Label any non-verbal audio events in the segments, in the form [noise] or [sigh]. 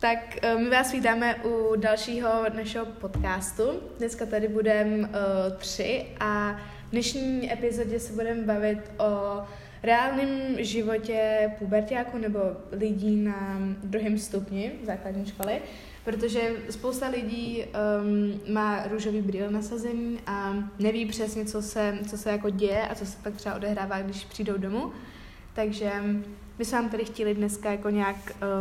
Tak eh, my vás vítáme u dalšího našeho podcastu. Dneska tady budeme uh, tři a v dnešní epizodě se budeme bavit o reálném životě pubertáků nebo lidí na druhém stupni základní školy, protože spousta lidí um, má růžový brýle nasazený a neví přesně, co se, co se jako děje a co se pak třeba odehrává, když přijdou domů. Takže my jsme vám tady chtěli dneska jako nějak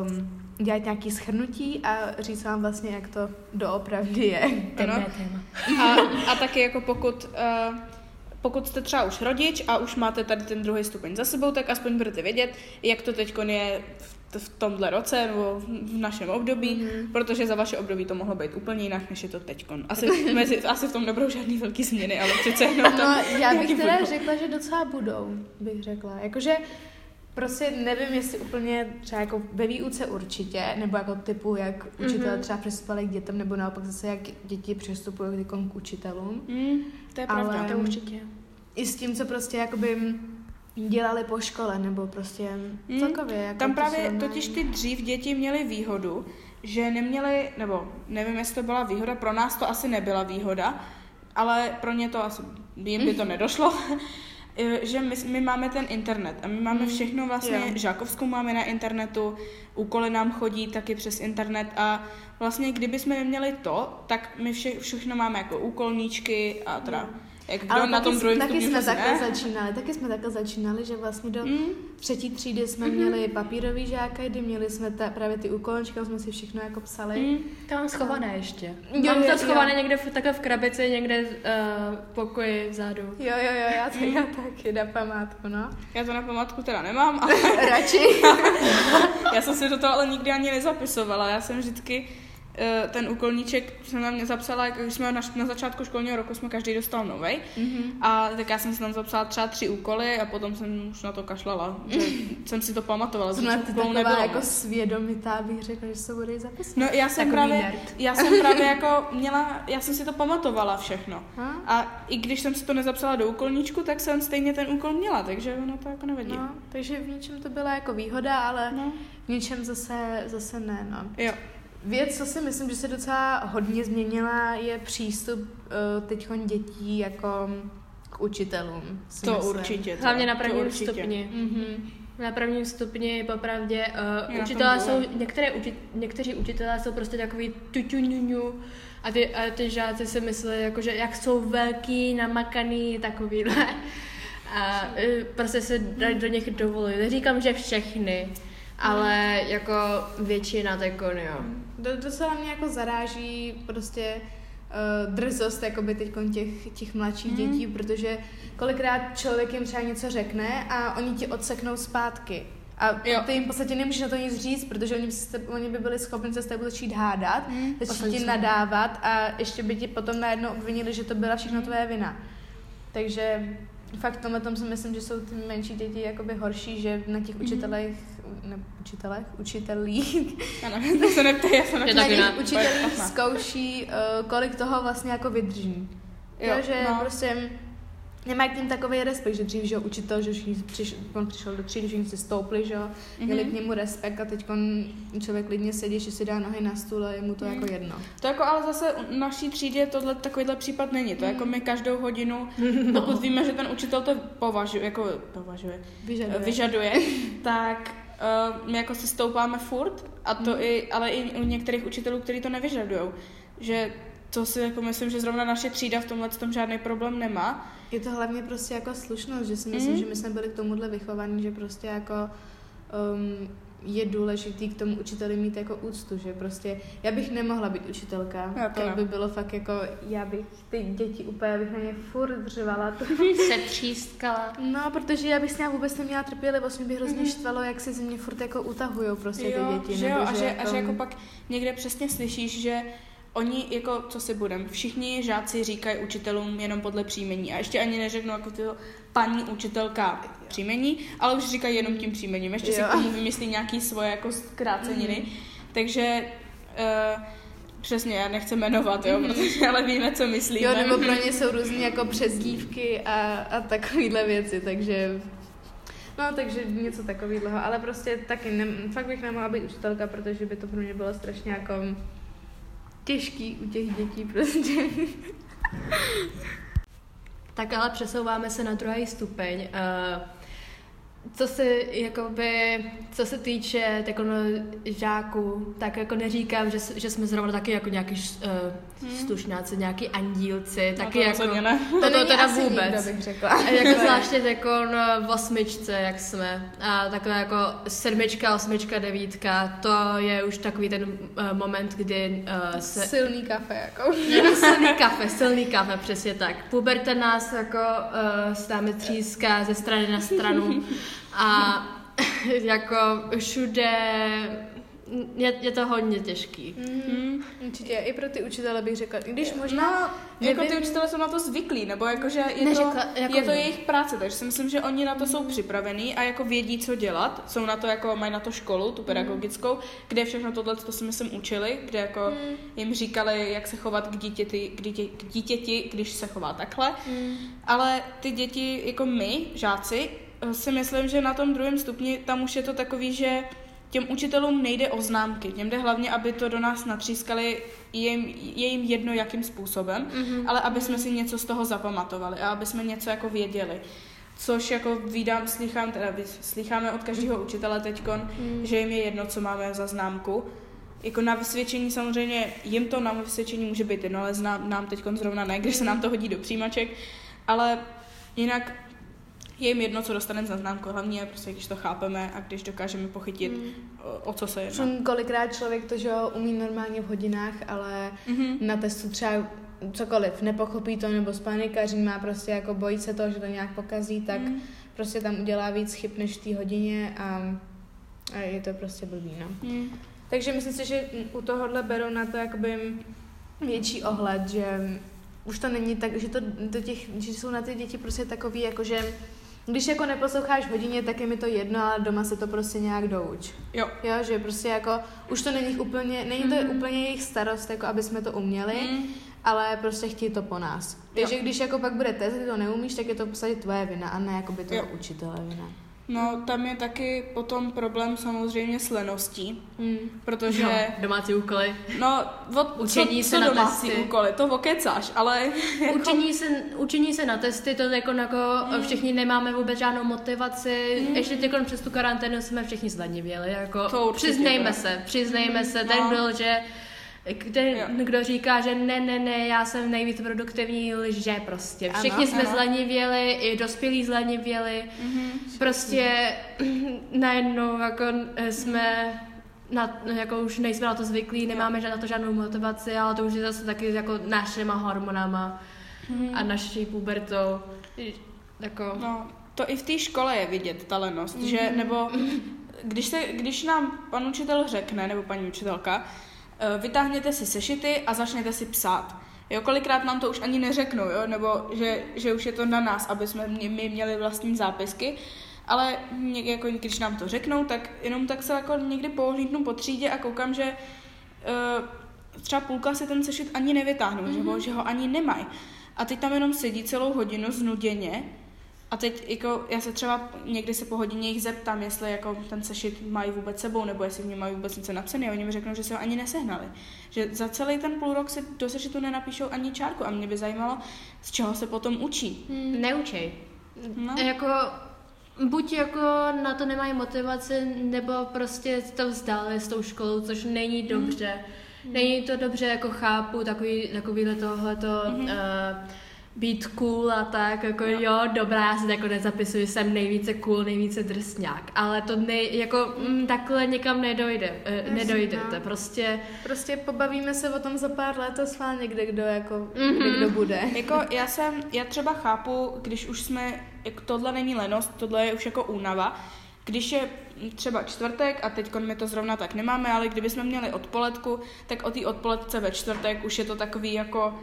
um, dělat nějaký schrnutí a říct vám vlastně, jak to doopravdy je. Ano. A, a taky jako pokud, uh, pokud jste třeba už rodič a už máte tady ten druhý stupeň za sebou, tak aspoň budete vědět, jak to teď je v, v tomhle roce nebo v našem období, mm-hmm. protože za vaše období to mohlo být úplně jinak, než je to teď. Asi, mezi, asi v tom nebudou žádný velký změny, ale přece jenom No, já bych teda budou. řekla, že docela budou, bych řekla. Jakože Prostě nevím, jestli úplně třeba jako ve výuce určitě, nebo jako typu, jak učitel mm-hmm. třeba přistupovali k dětem, nebo naopak zase, jak děti přistupují k učitelům. Mm, to je pravda, Ale to určitě. I s tím, co prostě jakoby dělali po škole, nebo prostě mm, celkově. Jako tam právě to totiž ty dřív děti měly výhodu, že neměli, nebo nevím, jestli to byla výhoda, pro nás to asi nebyla výhoda, ale pro ně to asi, jim by to [laughs] nedošlo, že my, my máme ten internet a my máme hmm. všechno vlastně, jo. žákovskou máme na internetu, úkoly nám chodí taky přes internet a vlastně kdyby jsme neměli to, tak my vše, všechno máme jako úkolníčky a teda hmm jak kdo Ale na tom druhém taky jsme takhle ne? začínali, taky jsme takhle začínali, že vlastně do mm. třetí třídy jsme mm. měli papírový žáky, kdy měli jsme ta, právě ty úkolončky, jsme si všechno jako psali. Mm. To mám schované ještě. Jo, mám to jo, schované jo. někde v, takhle v krabici, někde uh, v pokoji vzadu. Jo, jo, jo, já to já taky na památku, no. Já to na památku teda nemám, ale... [laughs] Radši. [laughs] já jsem si do toho ale nikdy ani nezapisovala, já jsem vždycky ten úkolníček jsem tam zapsala, když jsme na, na začátku školního roku jsme každý dostal nový. Mm-hmm. A tak já jsem si tam zapsala třeba tři úkoly a potom jsem už na to kašlala. Že [laughs] jsem si to pamatovala. Zrovna ty taková nebylo, jako svědomitá bych řekla, že se bude zapisovat. No já jsem Takový právě, nerd. já jsem právě [laughs] jako měla, já jsem si to pamatovala všechno. Ha? A i když jsem si to nezapsala do úkolníčku, tak jsem stejně ten úkol měla, takže ono to jako nevadí. No, takže v něčem to byla jako výhoda, ale no. v něčem zase, zase ne, no. Jo. Věc, co si myslím, že se docela hodně změnila, je přístup uh, teď dětí jako k učitelům. To myslím. určitě. To, Hlavně na prvním stupni. Mm-hmm. Na prvním stupni popravdě uh, učitelé jsou, některé uči, někteří učitelé jsou prostě takový tuťuňuňu a ty, a ty žáci si myslí, jako, že jak jsou velký, namakaný, takovýhle. A uh, prostě se do nich dovolují. Neříkám, že všechny, ale jako většina tekon, jo. Do, docela mě jako zaráží prostě uh, drzost jakoby teď těch, těch mladších mm. dětí, protože kolikrát člověk jim třeba něco řekne a oni ti odseknou zpátky. A jo. ty jim v podstatě nemůžeš na to nic říct, protože oni, se, oni by byli schopni se s tebou začít hádat, mm. začít ti nadávat a ještě by ti potom najednou obvinili, že to byla všechno tvoje vina. Takže fakt tomhle tom si myslím, že jsou ty menší děti jakoby horší, že na těch mhm. učitelech, ne, učitelech, učitelích, ano, [laughs] to se neptej, já jsem na těch učitelích zkouší, uh, kolik toho vlastně jako vydrží. Jo, jo že no. prostě nemají k ním takový respekt, že dřív, že učitel, že všichni přišel, on přišel do třídy, všichni si stoupli, že jo, měli mm-hmm. k němu respekt a teď člověk klidně sedí, že si dá nohy na stůl a je mu to mm. jako jedno. To jako ale zase u naší třídě tohle takovýhle případ není. To mm. jako my každou hodinu, no. [laughs] pokud víme, že ten učitel to považuje, jako považuje, vyžaduje, vyžaduje [laughs] tak uh, my jako si stoupáme furt, a to mm. i, ale i u některých učitelů, kteří to nevyžadují. Že to si jako myslím, že zrovna naše třída v tomhle tom žádný problém nemá. Je to hlavně prostě jako slušnost, že si myslím, mm. že my jsme byli k tomuhle vychovaní, že prostě jako um, je důležitý k tomu učiteli mít jako úctu, že prostě já bych nemohla být učitelka, já to, to by bylo fakt jako, já bych ty děti úplně, bych na ně furt dřevala. To... [laughs] Se třístkala. No, protože já bych s ním vůbec neměla trpělivost, mě by hrozně mm. štvalo, jak se ze mě furt jako utahujou prostě jo, ty děti. Že jo, a, že, jako... a že jako pak někde přesně slyšíš, že oni, jako, co si budem, všichni žáci říkají učitelům jenom podle příjmení a ještě ani neřeknou jako ty paní učitelka příjmení, ale už říkají jenom tím příjmením. Ještě jo. si k tomu vymyslí nějaký svoje jako zkráceniny. Mm. Takže uh, Přesně, já nechci jmenovat, jo, mm. protože ale víme, co myslíme. Jo, nebo pro ně jsou různé jako přezdívky a, a takovéhle věci, takže No, takže něco takového, ale prostě taky, ne, fakt bych nemohla být učitelka, protože by to pro mě bylo strašně jako těžký u těch dětí prostě. [laughs] tak ale přesouváme se na druhý stupeň. Uh, co se, jakoby, co se týče jako no, žáků, tak jako neříkám, že, že jsme zrovna taky jako nějaký uh, hmm. slušňáci, nějaký andílci, no taky to jako... Ne. To, to teda vůbec. Nikdo, bych řekla. jako zvláště jako no, v osmičce, jak jsme. A takové jako sedmička, osmička, devítka, to je už takový ten uh, moment, kdy uh, se... Silný kafe, jako. silný kafe, silný kafe, přesně tak. Puberta nás jako uh, s námi tříská ze strany na stranu. [laughs] A [laughs] jako všude je, je to hodně těžký. Mm, určitě, i pro ty učitele bych řekla, i když možná... No, jako ty učitele jsou na to zvyklí, nebo jako, že je, Neřekla, to, jako je to jejich práce, takže si myslím, že oni na to jsou připravení a jako vědí, co dělat, jsou na to jako, mají na to školu, tu pedagogickou, mm. kde všechno tohle, to si myslím učili, kde jako mm. jim říkali, jak se chovat k dítěti, k, dítě, k dítěti, když se chová takhle, mm. ale ty děti, jako my, žáci, si myslím, že na tom druhém stupni tam už je to takový, že těm učitelům nejde o známky, těm jde hlavně, aby to do nás natřískali, je jim, je jim jedno jakým způsobem, mm-hmm. ale aby jsme si něco z toho zapamatovali a aby jsme něco jako věděli. Což jako vídám, slychám, teda slycháme od každého učitele teďkon, mm. že jim je jedno, co máme za známku. Jako na vysvědčení samozřejmě, jim to na vysvědčení může být jedno, ale znám, nám teďkon zrovna ne, když se nám to hodí do přijímaček. Ale jinak je jim jedno, co dostaneme za známku, hlavně prostě, když to chápeme a když dokážeme pochytit, mm. o, o co se jedná. Kolikrát člověk to, že umí normálně v hodinách, ale mm-hmm. na testu třeba cokoliv, nepochopí to nebo spanikaří má prostě jako bojí se toho, že to nějak pokazí, tak mm. prostě tam udělá víc chyb než v té hodině a, a je to prostě blbý, no. Mm. Takže myslím si, že u tohohle berou na to jakoby větší ohled, že už to není tak, že to do těch, že jsou na ty děti prostě takový, jako že když jako neposloucháš v hodině, tak je mi to jedno, ale doma se to prostě nějak douč. Jo. Jo, že prostě jako, už to není úplně, není to mm. úplně jejich starost, jako aby jsme to uměli, mm. ale prostě chtějí to po nás. Takže když jako pak bude test, ty to neumíš, tak je to prostě tvoje vina a ne jako by toho učitele vina. No, tam je taky potom problém samozřejmě s leností, hmm. protože... No, domácí úkoly. No, od, učení co, se co na domácí testy. úkoly, to okecáš, ale... [laughs] Jako... Učení, se, učení se na testy, to jako, jako hmm. všichni nemáme vůbec žádnou motivaci, hmm. ještě teď přes tu karanténu jsme všichni zlenivěli, jako... To přiznejme se, přiznejme hmm. se, ten no. byl, že kde, kdo říká, že ne, ne, ne, já jsem nejvíc produktivní, lže prostě. Všichni ano, jsme ano. zlenivěli, i dospělí zlenivěli. Mm-hmm. Prostě [clears throat] najednou jako eh, jsme na, jako už nejsme na to zvyklí, nemáme na to žádnou motivaci, ale to už je zase taky jako našima hormonama mm-hmm. a naší pubertou. Jako... No, to i v té škole je vidět, ta lenost, mm-hmm. že, nebo [laughs] když, se, když nám pan učitel řekne, nebo paní učitelka, vytáhněte si sešity a začněte si psát. Jo, kolikrát nám to už ani neřeknou, jo, nebo že, že už je to na nás, aby jsme my měli vlastní zápisky, ale ně, jako, když nám to řeknou, tak jenom tak se jako někdy pohlídnu po třídě a koukám, že uh, třeba půlka si ten sešit ani nevytáhnou, mm-hmm. že, ho, že ho ani nemají. A teď tam jenom sedí celou hodinu znuděně a teď jako já se třeba někdy se po hodině jich zeptám, jestli jako ten sešit mají vůbec sebou, nebo jestli v něm mají vůbec něco napsané. A oni mi řeknou, že se ho ani nesehnali. Že za celý ten půl rok si do sešitu nenapíšou ani čárku. A mě by zajímalo, z čeho se potom učí. Hmm, neučej. No. Jako buď jako na to nemají motivaci, nebo prostě to vzdali s tou školou, což není hmm. dobře. Hmm. Není to dobře, jako chápu takový, takovýhle tohleto hmm. uh, být cool a tak, jako no. jo, dobrá, já si jako nezapisuju, jsem nejvíce cool, nejvíce drsňák, ale to ne, jako mm, takhle někam nedojde, uh, nedojdete, no. prostě. Prostě pobavíme se o tom za pár let a svál někde, kdo jako, mm-hmm. kde kdo bude. [laughs] Jako já jsem, já třeba chápu, když už jsme, jako tohle není lenost, tohle je už jako únava, když je třeba čtvrtek, a teď my to zrovna tak nemáme, ale kdybychom měli odpoledku, tak o té odpoledce ve čtvrtek už je to takový jako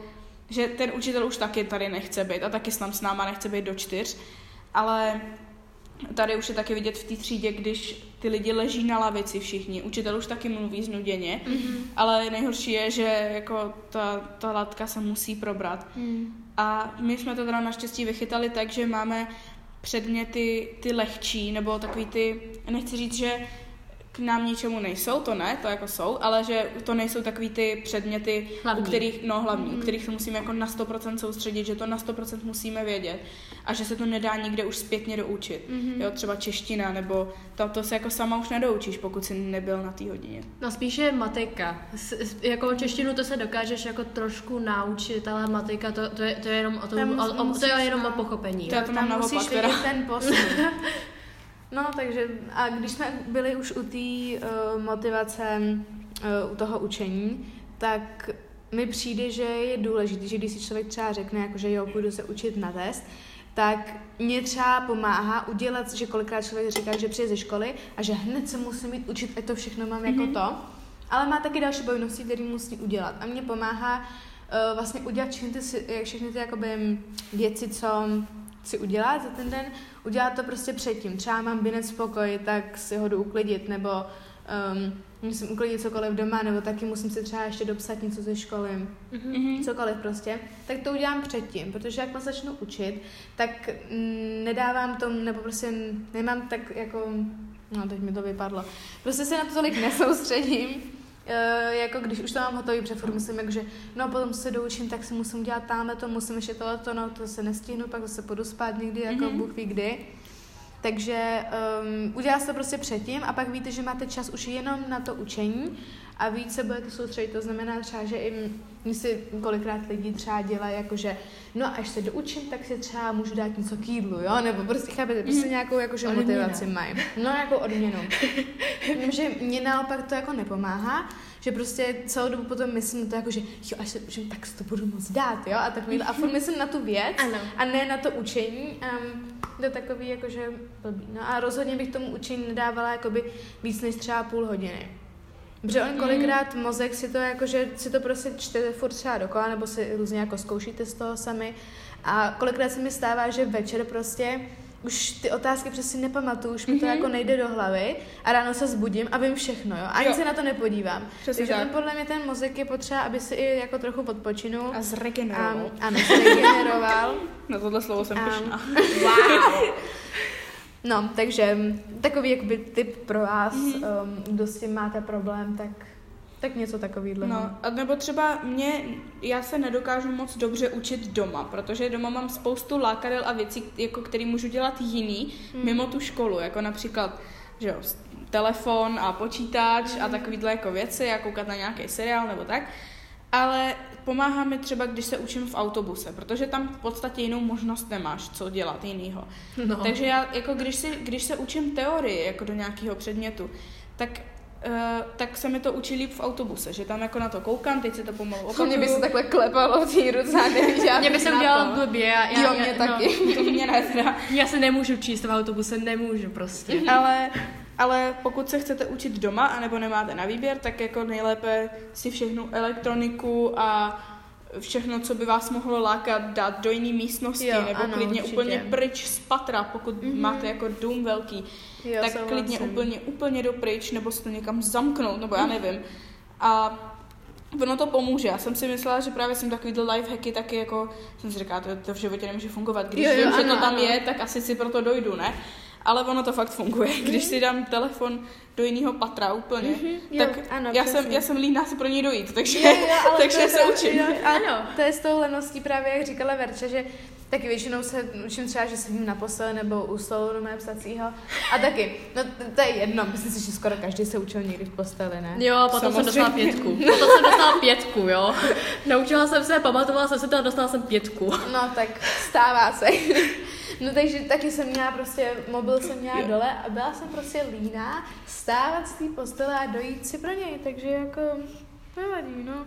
že ten učitel už taky tady nechce být a taky s, nám s náma nechce být do čtyř, ale tady už je taky vidět v té třídě, když ty lidi leží na lavici všichni. Učitel už taky mluví znuděně, mm-hmm. ale nejhorší je, že jako ta, ta latka se musí probrat. Mm. A my jsme to teda naštěstí vychytali tak, že máme předměty ty lehčí, nebo takový ty, nechci říct, že k nám ničemu nejsou, to ne, to jako jsou, ale že to nejsou takový ty předměty, hlavní. u kterých, no hlavní, mm. u kterých se musíme jako na 100% soustředit, že to na 100% musíme vědět a že se to nedá nikde už zpětně doučit. Mm-hmm. Jo, třeba čeština, nebo to, to se jako sama už nedoučíš, pokud jsi nebyl na té hodině. No spíše matika. S, jako češtinu to se dokážeš jako trošku naučit, ale matika to, to, je, to je jenom o tom, o, o, to je jenom o pochopení. To já to mám naopak, teda. ten posun. [laughs] No, takže a když jsme byli už u té uh, motivace, uh, u toho učení, tak mi přijde, že je důležité, že když si člověk třeba řekne, jako, že jo, půjdu se učit na test, tak mě třeba pomáhá udělat, že kolikrát člověk říká, že přijde ze školy a že hned se musím mít učit, ať to všechno mám mm-hmm. jako mhm. to, ale má taky další povinnosti, které musí udělat. A mě pomáhá uh, vlastně udělat všechny ty, všechny ty jakoby, věci, co chci udělat za ten den, udělat to prostě předtím. Třeba mám binec v pokoji, tak si ho jdu uklidit, nebo um, musím uklidit cokoliv doma, nebo taky musím si třeba ještě dopsat něco ze školy, mm-hmm. cokoliv prostě, tak to udělám předtím, protože jak začnu učit, tak mm, nedávám tomu, nebo prostě nemám tak jako, no teď mi to vypadlo, prostě se na to tolik [laughs] nesoustředím, Uh, jako když už to mám hotový, protože furt musím, jakože, no potom se doučím, tak si musím dělat tamhle to, musím ještě tohleto, no to se nestihnu, pak se půjdu spát někdy, jako mm-hmm. Bůh ví kdy. Takže um, udělá se to prostě předtím a pak víte, že máte čas už jenom na to učení a víc se budete soustředit. To znamená třeba, že i si kolikrát lidi třeba dělají, jakože no až se doučím, tak si třeba můžu dát něco k jídlu, jo? Nebo prostě chápete, prostě mm. nějakou jakože motivaci mají. No jako odměnu. že mě naopak to jako nepomáhá, že prostě celou dobu potom myslím to jako, že jo, až se učím, tak si to budu moc dát, jo? A takový, a furt myslím na tu věc ano. a ne na to učení. Um, to takový jakože blbý. No a rozhodně bych tomu učení nedávala jakoby víc než třeba půl hodiny. Protože on kolikrát mozek si to jako, že si to prostě čtete furt třeba dokola, nebo si různě jako zkoušíte z toho sami. A kolikrát se mi stává, že večer prostě už ty otázky přesně nepamatuju, už mi to mm-hmm. jako nejde do hlavy a ráno se zbudím a vím všechno, jo. Ani jo. se na to nepodívám. Přesně Takže tak. podle mě ten mozek je potřeba, aby si i jako trochu podpočinul. A zregeneroval. A, ano, zregeneroval. [laughs] na tohle slovo jsem pišná. [laughs] Wow. No, takže takový jakoby tip pro vás, mm-hmm. um, kdo s tím máte problém, tak tak něco takového. No, a nebo třeba mě, já se nedokážu moc dobře učit doma, protože doma mám spoustu lákadel a věcí, jako který můžu dělat jiný, mm. mimo tu školu, jako například, že jo, telefon a počítač mm. a takovýhle jako věci, a koukat na nějaký seriál nebo tak. Ale pomáhá mi třeba, když se učím v autobuse, protože tam v podstatě jinou možnost nemáš, co dělat jinýho. No. Takže já, jako když, si, když se učím teorii, jako do nějakého předmětu, tak Uh, tak se mi to učili v autobuse, že tam jako na to koukám, teď se to pomalu opakuju. Mě by se takhle klepalo v té ruce a Mě by se udělalo blbě. Já, já, jo, mě já, taky. No, to mě ne teda. Já se nemůžu číst v autobuse, nemůžu prostě. Ale ale pokud se chcete učit doma, anebo nemáte na výběr, tak jako nejlépe si všechnu elektroniku a všechno, co by vás mohlo lákat, dát do jiné místnosti, jo, nebo ano, klidně určitě. úplně pryč z patra, pokud mm-hmm. máte jako dům velký, jo, tak souhlasím. klidně úplně, úplně do pryč, nebo si to někam zamknout, nebo já nevím. A ono to pomůže. Já jsem si myslela, že právě jsem takovýhle life hacky taky jako, jsem si říkala, to, to v životě nemůže fungovat. Když jo, jo, vím, ano, že to tam ano. je, tak asi si proto dojdu, ne? Ale ono to fakt funguje. Když si dám telefon do jiného patra úplně, mm-hmm, tak jo, ano, já, jsem, já jsem líná si pro něj dojít, takže, jo, jo, [laughs] takže se učím. Jo, ano, to je s tou leností právě, jak říkala Verča, že taky většinou se učím třeba, že sedím na posteli nebo u stolu do mého psacího. A taky, no to je jedno, myslím si, že skoro každý se učil někdy v posteli, ne? Jo, potom Samozřejmě. jsem dostala pětku. Potom jsem dostala pětku, jo. [laughs] Naučila jsem se, pamatovala jsem se to a dostala jsem pětku. No tak stává se. [laughs] No takže taky jsem měla prostě, mobil jsem měla jo. dole a byla jsem prostě líná stávat z té postele a dojít si pro něj, takže jako nevadí, no.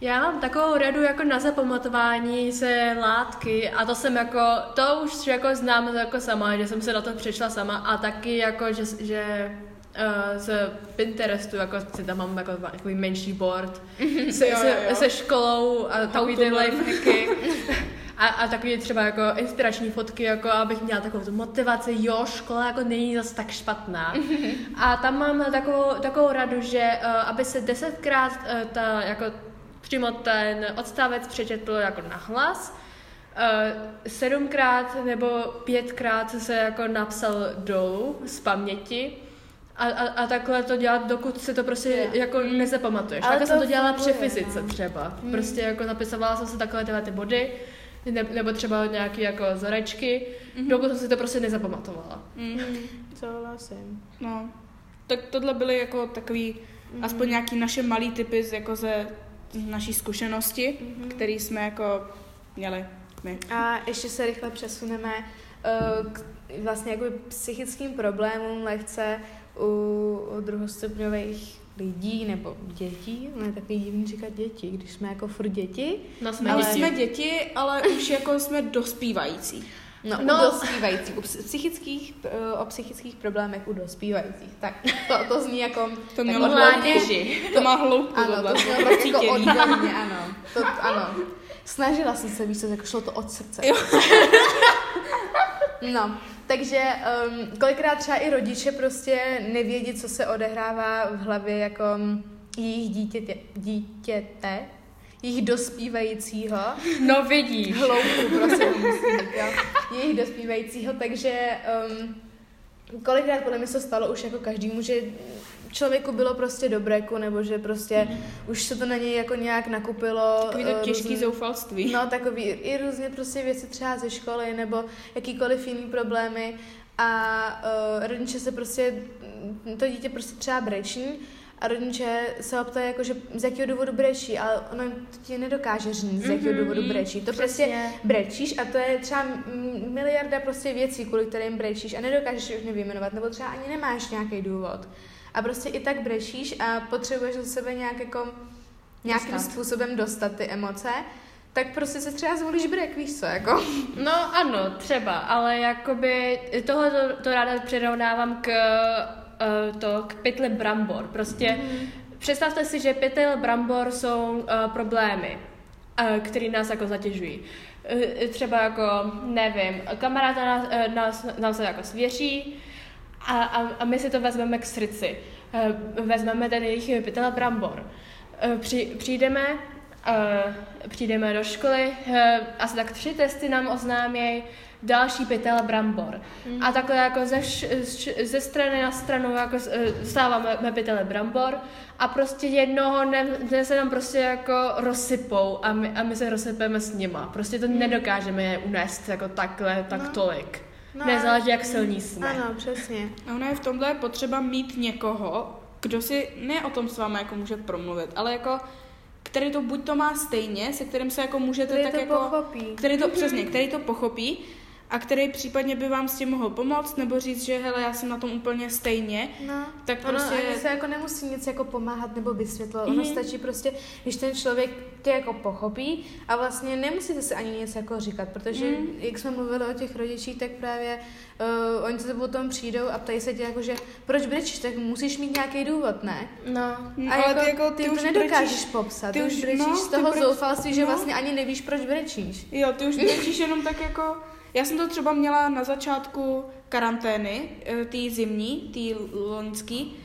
Já mám takovou radu jako na zapamatování se látky a to jsem jako, to už jako znám jako sama, že jsem se na to přešla sama a taky jako, že, že uh, z Pinterestu, jako si tam mám jako takový menší board [laughs] se, jo, jo, jo. se, se školou a takový ty lifehacky. [laughs] A, a takový třeba jako inspirační fotky, jako abych měla takovou tu motivaci, jo, škola jako není zase tak špatná. [laughs] A tam mám takovou, takovou radu, že uh, aby se desetkrát uh, ta, jako přímo ten odstavec přečetl jako na hlas, sedmkrát nebo pětkrát se jako napsal dolů z paměti a, a, a takhle to dělat, dokud se to prostě yeah. jako mm. nezapamatuješ. Takhle jsem to dělala při fyzice no. třeba. Mm. Prostě jako napisovala jsem si takhle tyhle ty body, ne, nebo třeba nějaký jako zorečky, mm-hmm. dokud jsem si to prostě nezapamatovala. [laughs] Mm. Souhlasím. No, tak tohle byly jako takový, mm. aspoň nějaký naše malý typy z, jako ze naší zkušenosti, mm-hmm. který jsme jako měli my. A ještě se rychle přesuneme uh, k vlastně jako psychickým problémům lehce u, u druhostupňových lidí nebo dětí, no je takový divný říkat děti, když jsme jako furt děti. No jsme ale... jsme děti, ale už jako jsme dospívající. No, no. u dospívající, u psychických, eh, o psychických problémech u dospívajících. Tak to, to zní jako... To mělo mládeži. To, to má hloubku. Ano, to mělo jako odborně, ano. To, ano. Snažila jsem se, víc, jako šlo to od srdce. [laughs] no, takže um, kolikrát třeba i rodiče prostě nevědí, co se odehrává v hlavě jako um, jejich dítěte, dítěte jejich dospívajícího. No vidíš. Hloubku, prostě musí být, jo. Jejich dospívajícího, takže um, kolikrát podle mě se stalo už jako každému, že člověku bylo prostě do breku, nebo že prostě mm. už se to na něj jako nějak nakupilo. Takový to uh, těžký různý, zoufalství. No, takový i různě prostě věci třeba ze školy, nebo jakýkoliv jiný problémy a uh, rodiče se prostě, to dítě prostě třeba brečí a rodiče se ho ptají, jako, že z jakého důvodu brečí, ale ono ti nedokáže říct, z jakého mm-hmm, důvodu brečí. To prostě Přesně. prostě brečíš a to je třeba miliarda prostě věcí, kvůli kterým brečíš a nedokážeš je už nevyjmenovat, nebo třeba ani nemáš nějaký důvod a prostě i tak brečíš a potřebuješ do sebe nějak jako nějakým dostat. způsobem dostat ty emoce, tak prostě se třeba zvolíš brek, víš co, jako. No ano, třeba, ale jakoby tohle to, to ráda přirovnávám k uh, to k pytli brambor. Prostě mm-hmm. představte si, že pytel brambor jsou uh, problémy, uh, které nás jako zatěžují. Uh, třeba jako, nevím, kamarád nás, uh, nás, nás jako svěří, a, a, a my si to vezmeme k srdci. Eh, vezmeme ten jejich pytel brambor. Eh, při, přijdeme, eh, přijdeme do školy, asi tak tři testy nám oznámějí, další pytel brambor. Mm. A takhle jako ze, ze strany na stranu jako stáváme pytele brambor a prostě jednoho ne, ne se nám prostě jako rozsypou a my, a my se rozsypeme s nima. Prostě to mm. nedokážeme je unést jako takhle, tak no. tolik. No, Nezáleží, jak silní jsme. Ano, přesně. A ono je v tomhle potřeba mít někoho, kdo si ne o tom s váma jako může promluvit, ale jako který to buď to má stejně, se kterým se jako můžete který tak to jako... Pochopí. Který to, přesně, který to pochopí a který případně by vám s tím mohl pomoct, nebo říct, že hele, já jsem na tom úplně stejně, no, tak ono prostě... Ani se jako nemusí nic jako pomáhat nebo vysvětlovat, mm-hmm. ono mhm. stačí prostě, když ten člověk tě jako pochopí a vlastně nemusíte se ani nic jako říkat, protože mm. jak jsme mluvili o těch rodičích, tak právě uh, oni se potom přijdou a ptají se tě jako, že proč brečíš, tak musíš mít nějaký důvod, ne? No. A ale jako, ty, jako, ty, ty už to nedokážeš brečíš, popsat, ty už brečíš no, z toho proč, zoufalství, no. že vlastně ani nevíš, proč brečíš. Jo, ty už [laughs] brečíš jenom tak jako já jsem to třeba měla na začátku karantény, eh, tý zimní, tý loňský,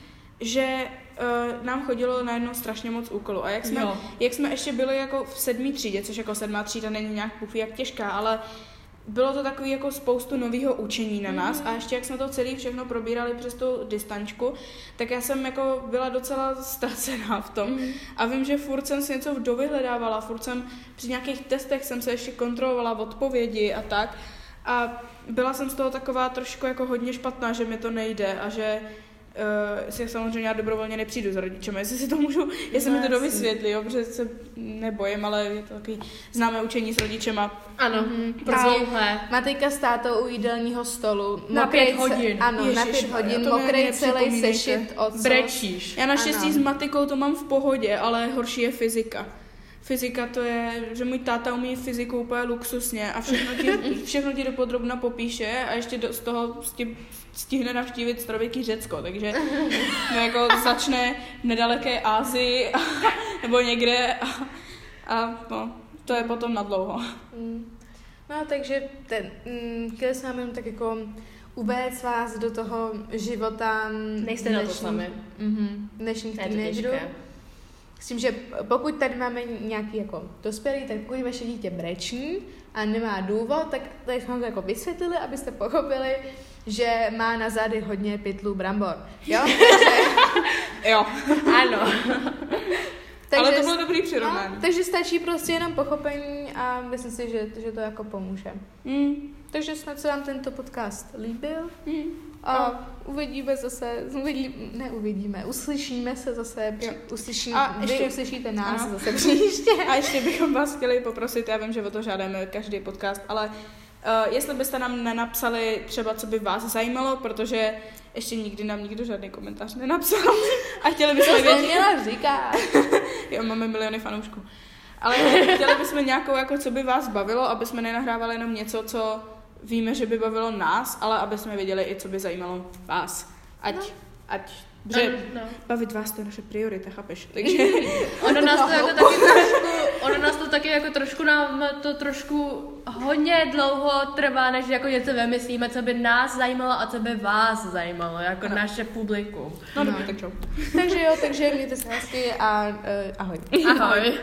že uh, nám chodilo najednou strašně moc úkolů. A jak jsme, jak jsme ještě byli jako v sedmý třídě, což jako sedmá třída není nějak pufí jak těžká, ale bylo to takový jako spoustu nového učení na nás mm. a ještě jak jsme to celé všechno probírali přes tu distančku, tak já jsem jako byla docela ztracená v tom mm. a vím, že furt jsem si něco dovyhledávala, furt jsem při nějakých testech jsem se ještě kontrolovala odpovědi a tak a byla jsem z toho taková trošku jako hodně špatná, že mi to nejde a že uh, si samozřejmě já dobrovolně nepřijdu za rodičem, jestli si to můžu, jestli no, mi to dovysvětlí, jo, protože se nebojím, ale je to takový známé učení s rodičema. Ano, mm-hmm. dlouhé. Matejka s tátou u jídelního stolu. Na pět hodin. Ano, Ježiš, na pět hodin, mokrý celý sešit. Brečíš. Já naštěstí ano. s matikou to mám v pohodě, ale horší je fyzika fyzika to je, že můj táta umí fyziku úplně luxusně a všechno ti, [laughs] všechno ti dopodrobna popíše a ještě do, z toho stihne navštívit starověký Řecko, takže [laughs] no jako začne v nedaleké Ázii [laughs] nebo někde a, a no, to je potom na dlouho. Mm. No, takže ten, mm, chtěli jsme jenom tak jako uvést vás do toho života Nejste dnešní, na to sami. Mm-hmm, dnešních teenagerů s tím, že pokud tady máme nějaký jako dospělý, tak pokud vaše dítě breční a nemá důvod, tak tady jsme to jako vysvětlili, abyste pochopili, že má na zády hodně pytlů brambor. Jo? [laughs] jo. ano. takže, [laughs] Ale to bylo dobrý přirovnání. No, takže stačí prostě jenom pochopení a myslím si, že, že to jako pomůže. Mm. Takže snad se vám tento podcast líbil. Mm. A uvidíme zase, uvidí, neuvidíme, uslyšíme se zase, jo. uslyší, a vy ještě, uslyšíte nás ano. zase příště. [laughs] A ještě bychom vás chtěli poprosit, já vím, že o to žádáme každý podcast, ale uh, jestli byste nám nenapsali třeba, co by vás zajímalo, protože ještě nikdy nám nikdo žádný komentář nenapsal [laughs] a chtěli bychom vědět... To měla říkat. [laughs] jo, máme miliony fanoušků. Ale chtěli bychom nějakou, jako co by vás bavilo, aby jsme nenahrávali jenom něco, co víme, že by bavilo nás, ale aby jsme věděli i, co by zajímalo vás. Ať, no. ať že no, no. bavit vás to je naše priorita, chápeš? [laughs] Takže... ono nás to jako taky [laughs] trošku, ono nás to taky jako trošku nám to trošku hodně dlouho trvá, než jako něco vymyslíme, co by nás zajímalo a co by vás zajímalo, jako no. naše publikum. No, no. tak takže jo, takže mějte se hezky a uh, ahoj. Ahoj.